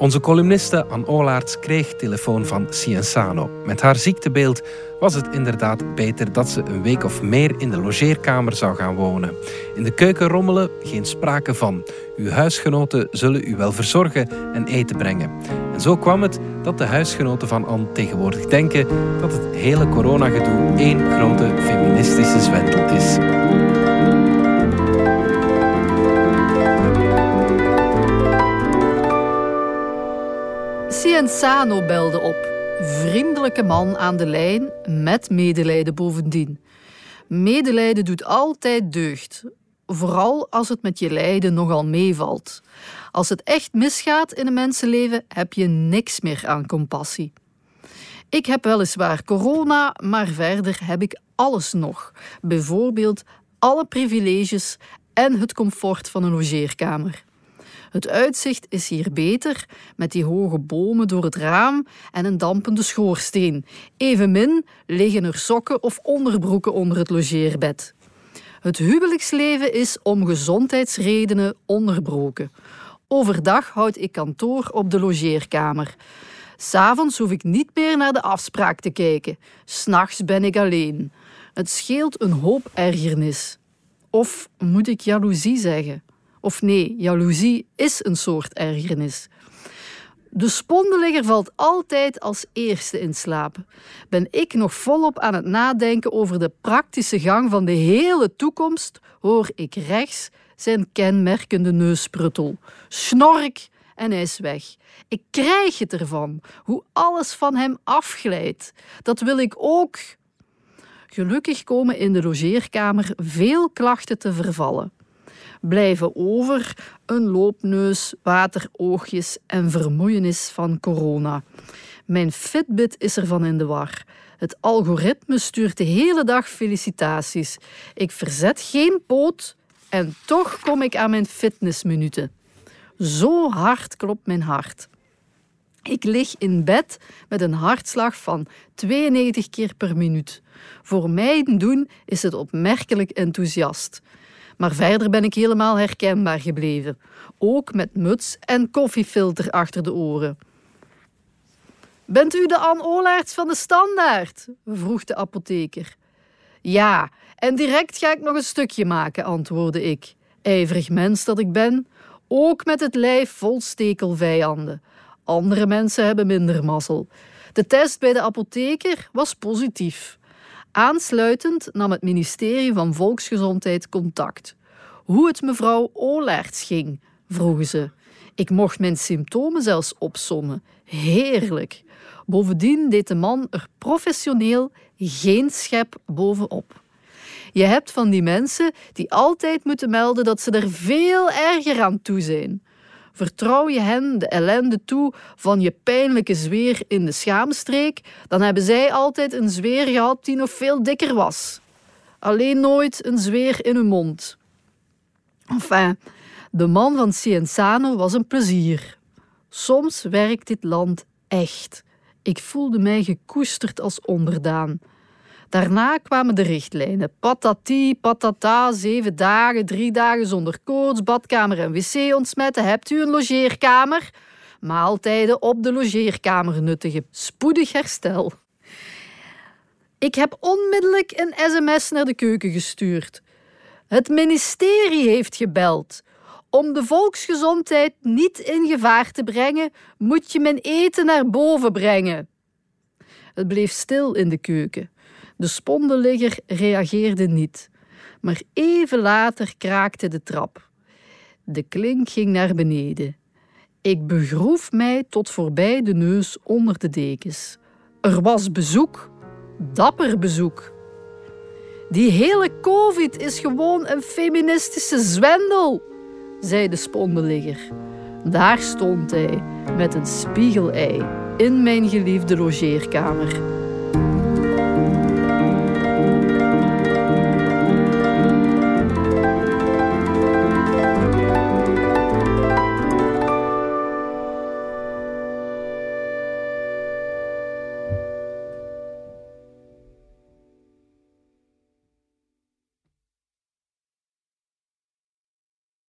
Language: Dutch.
Onze columniste Anne Olaerts kreeg telefoon van Cienzano. Met haar ziektebeeld was het inderdaad beter dat ze een week of meer in de logeerkamer zou gaan wonen. In de keuken rommelen, geen sprake van. Uw huisgenoten zullen u wel verzorgen en eten brengen. En zo kwam het dat de huisgenoten van Anne tegenwoordig denken dat het hele coronagedoe één grote feministische zwendel is. Cienzano belde op. Vriendelijke man aan de lijn, met medelijden bovendien. Medelijden doet altijd deugd. Vooral als het met je lijden nogal meevalt. Als het echt misgaat in een mensenleven, heb je niks meer aan compassie. Ik heb weliswaar corona, maar verder heb ik alles nog. Bijvoorbeeld alle privileges en het comfort van een logeerkamer. Het uitzicht is hier beter, met die hoge bomen door het raam en een dampende schoorsteen. Evenmin liggen er sokken of onderbroeken onder het logeerbed. Het huwelijksleven is om gezondheidsredenen onderbroken. Overdag houd ik kantoor op de logeerkamer. S'avonds hoef ik niet meer naar de afspraak te kijken. S'nachts ben ik alleen. Het scheelt een hoop ergernis. Of moet ik jaloezie zeggen? Of nee, jaloezie is een soort ergernis. De spondenligger valt altijd als eerste in slaap. Ben ik nog volop aan het nadenken over de praktische gang van de hele toekomst, hoor ik rechts zijn kenmerkende neuspruttel. Snork en hij is weg. Ik krijg het ervan, hoe alles van hem afglijdt. Dat wil ik ook. Gelukkig komen in de logeerkamer veel klachten te vervallen blijven over een loopneus, wateroogjes en vermoeienis van corona. Mijn Fitbit is ervan in de war. Het algoritme stuurt de hele dag felicitaties. Ik verzet geen poot en toch kom ik aan mijn fitnessminuten. Zo hard klopt mijn hart. Ik lig in bed met een hartslag van 92 keer per minuut. Voor mij doen is het opmerkelijk enthousiast. Maar verder ben ik helemaal herkenbaar gebleven. Ook met muts en koffiefilter achter de oren. Bent u de Anne Olaerts van de Standaard? vroeg de apotheker. Ja, en direct ga ik nog een stukje maken, antwoordde ik. Ijverig mens dat ik ben, ook met het lijf vol stekelvijanden. Andere mensen hebben minder mazzel. De test bij de apotheker was positief. Aansluitend nam het ministerie van Volksgezondheid contact. Hoe het mevrouw Olaerts ging, vroegen ze. Ik mocht mijn symptomen zelfs opsommen. Heerlijk. Bovendien deed de man er professioneel geen schep bovenop. Je hebt van die mensen die altijd moeten melden dat ze er veel erger aan toe zijn. Vertrouw je hen de ellende toe van je pijnlijke zweer in de schaamstreek, dan hebben zij altijd een zweer gehad die nog veel dikker was. Alleen nooit een zweer in hun mond. Enfin, de man van Cienzano was een plezier. Soms werkt dit land echt. Ik voelde mij gekoesterd als onderdaan. Daarna kwamen de richtlijnen. Patati, patata, zeven dagen, drie dagen zonder koorts, badkamer en wc ontsmetten. Hebt u een logeerkamer? Maaltijden op de logeerkamer nuttigen. Spoedig herstel. Ik heb onmiddellijk een sms naar de keuken gestuurd. Het ministerie heeft gebeld. Om de volksgezondheid niet in gevaar te brengen, moet je mijn eten naar boven brengen. Het bleef stil in de keuken. De spondenligger reageerde niet. Maar even later kraakte de trap. De klink ging naar beneden. Ik begroef mij tot voorbij de neus onder de dekens. Er was bezoek, dapper bezoek. Die hele COVID is gewoon een feministische zwendel, zei de spondenligger. Daar stond hij met een spiegelei in mijn geliefde logeerkamer.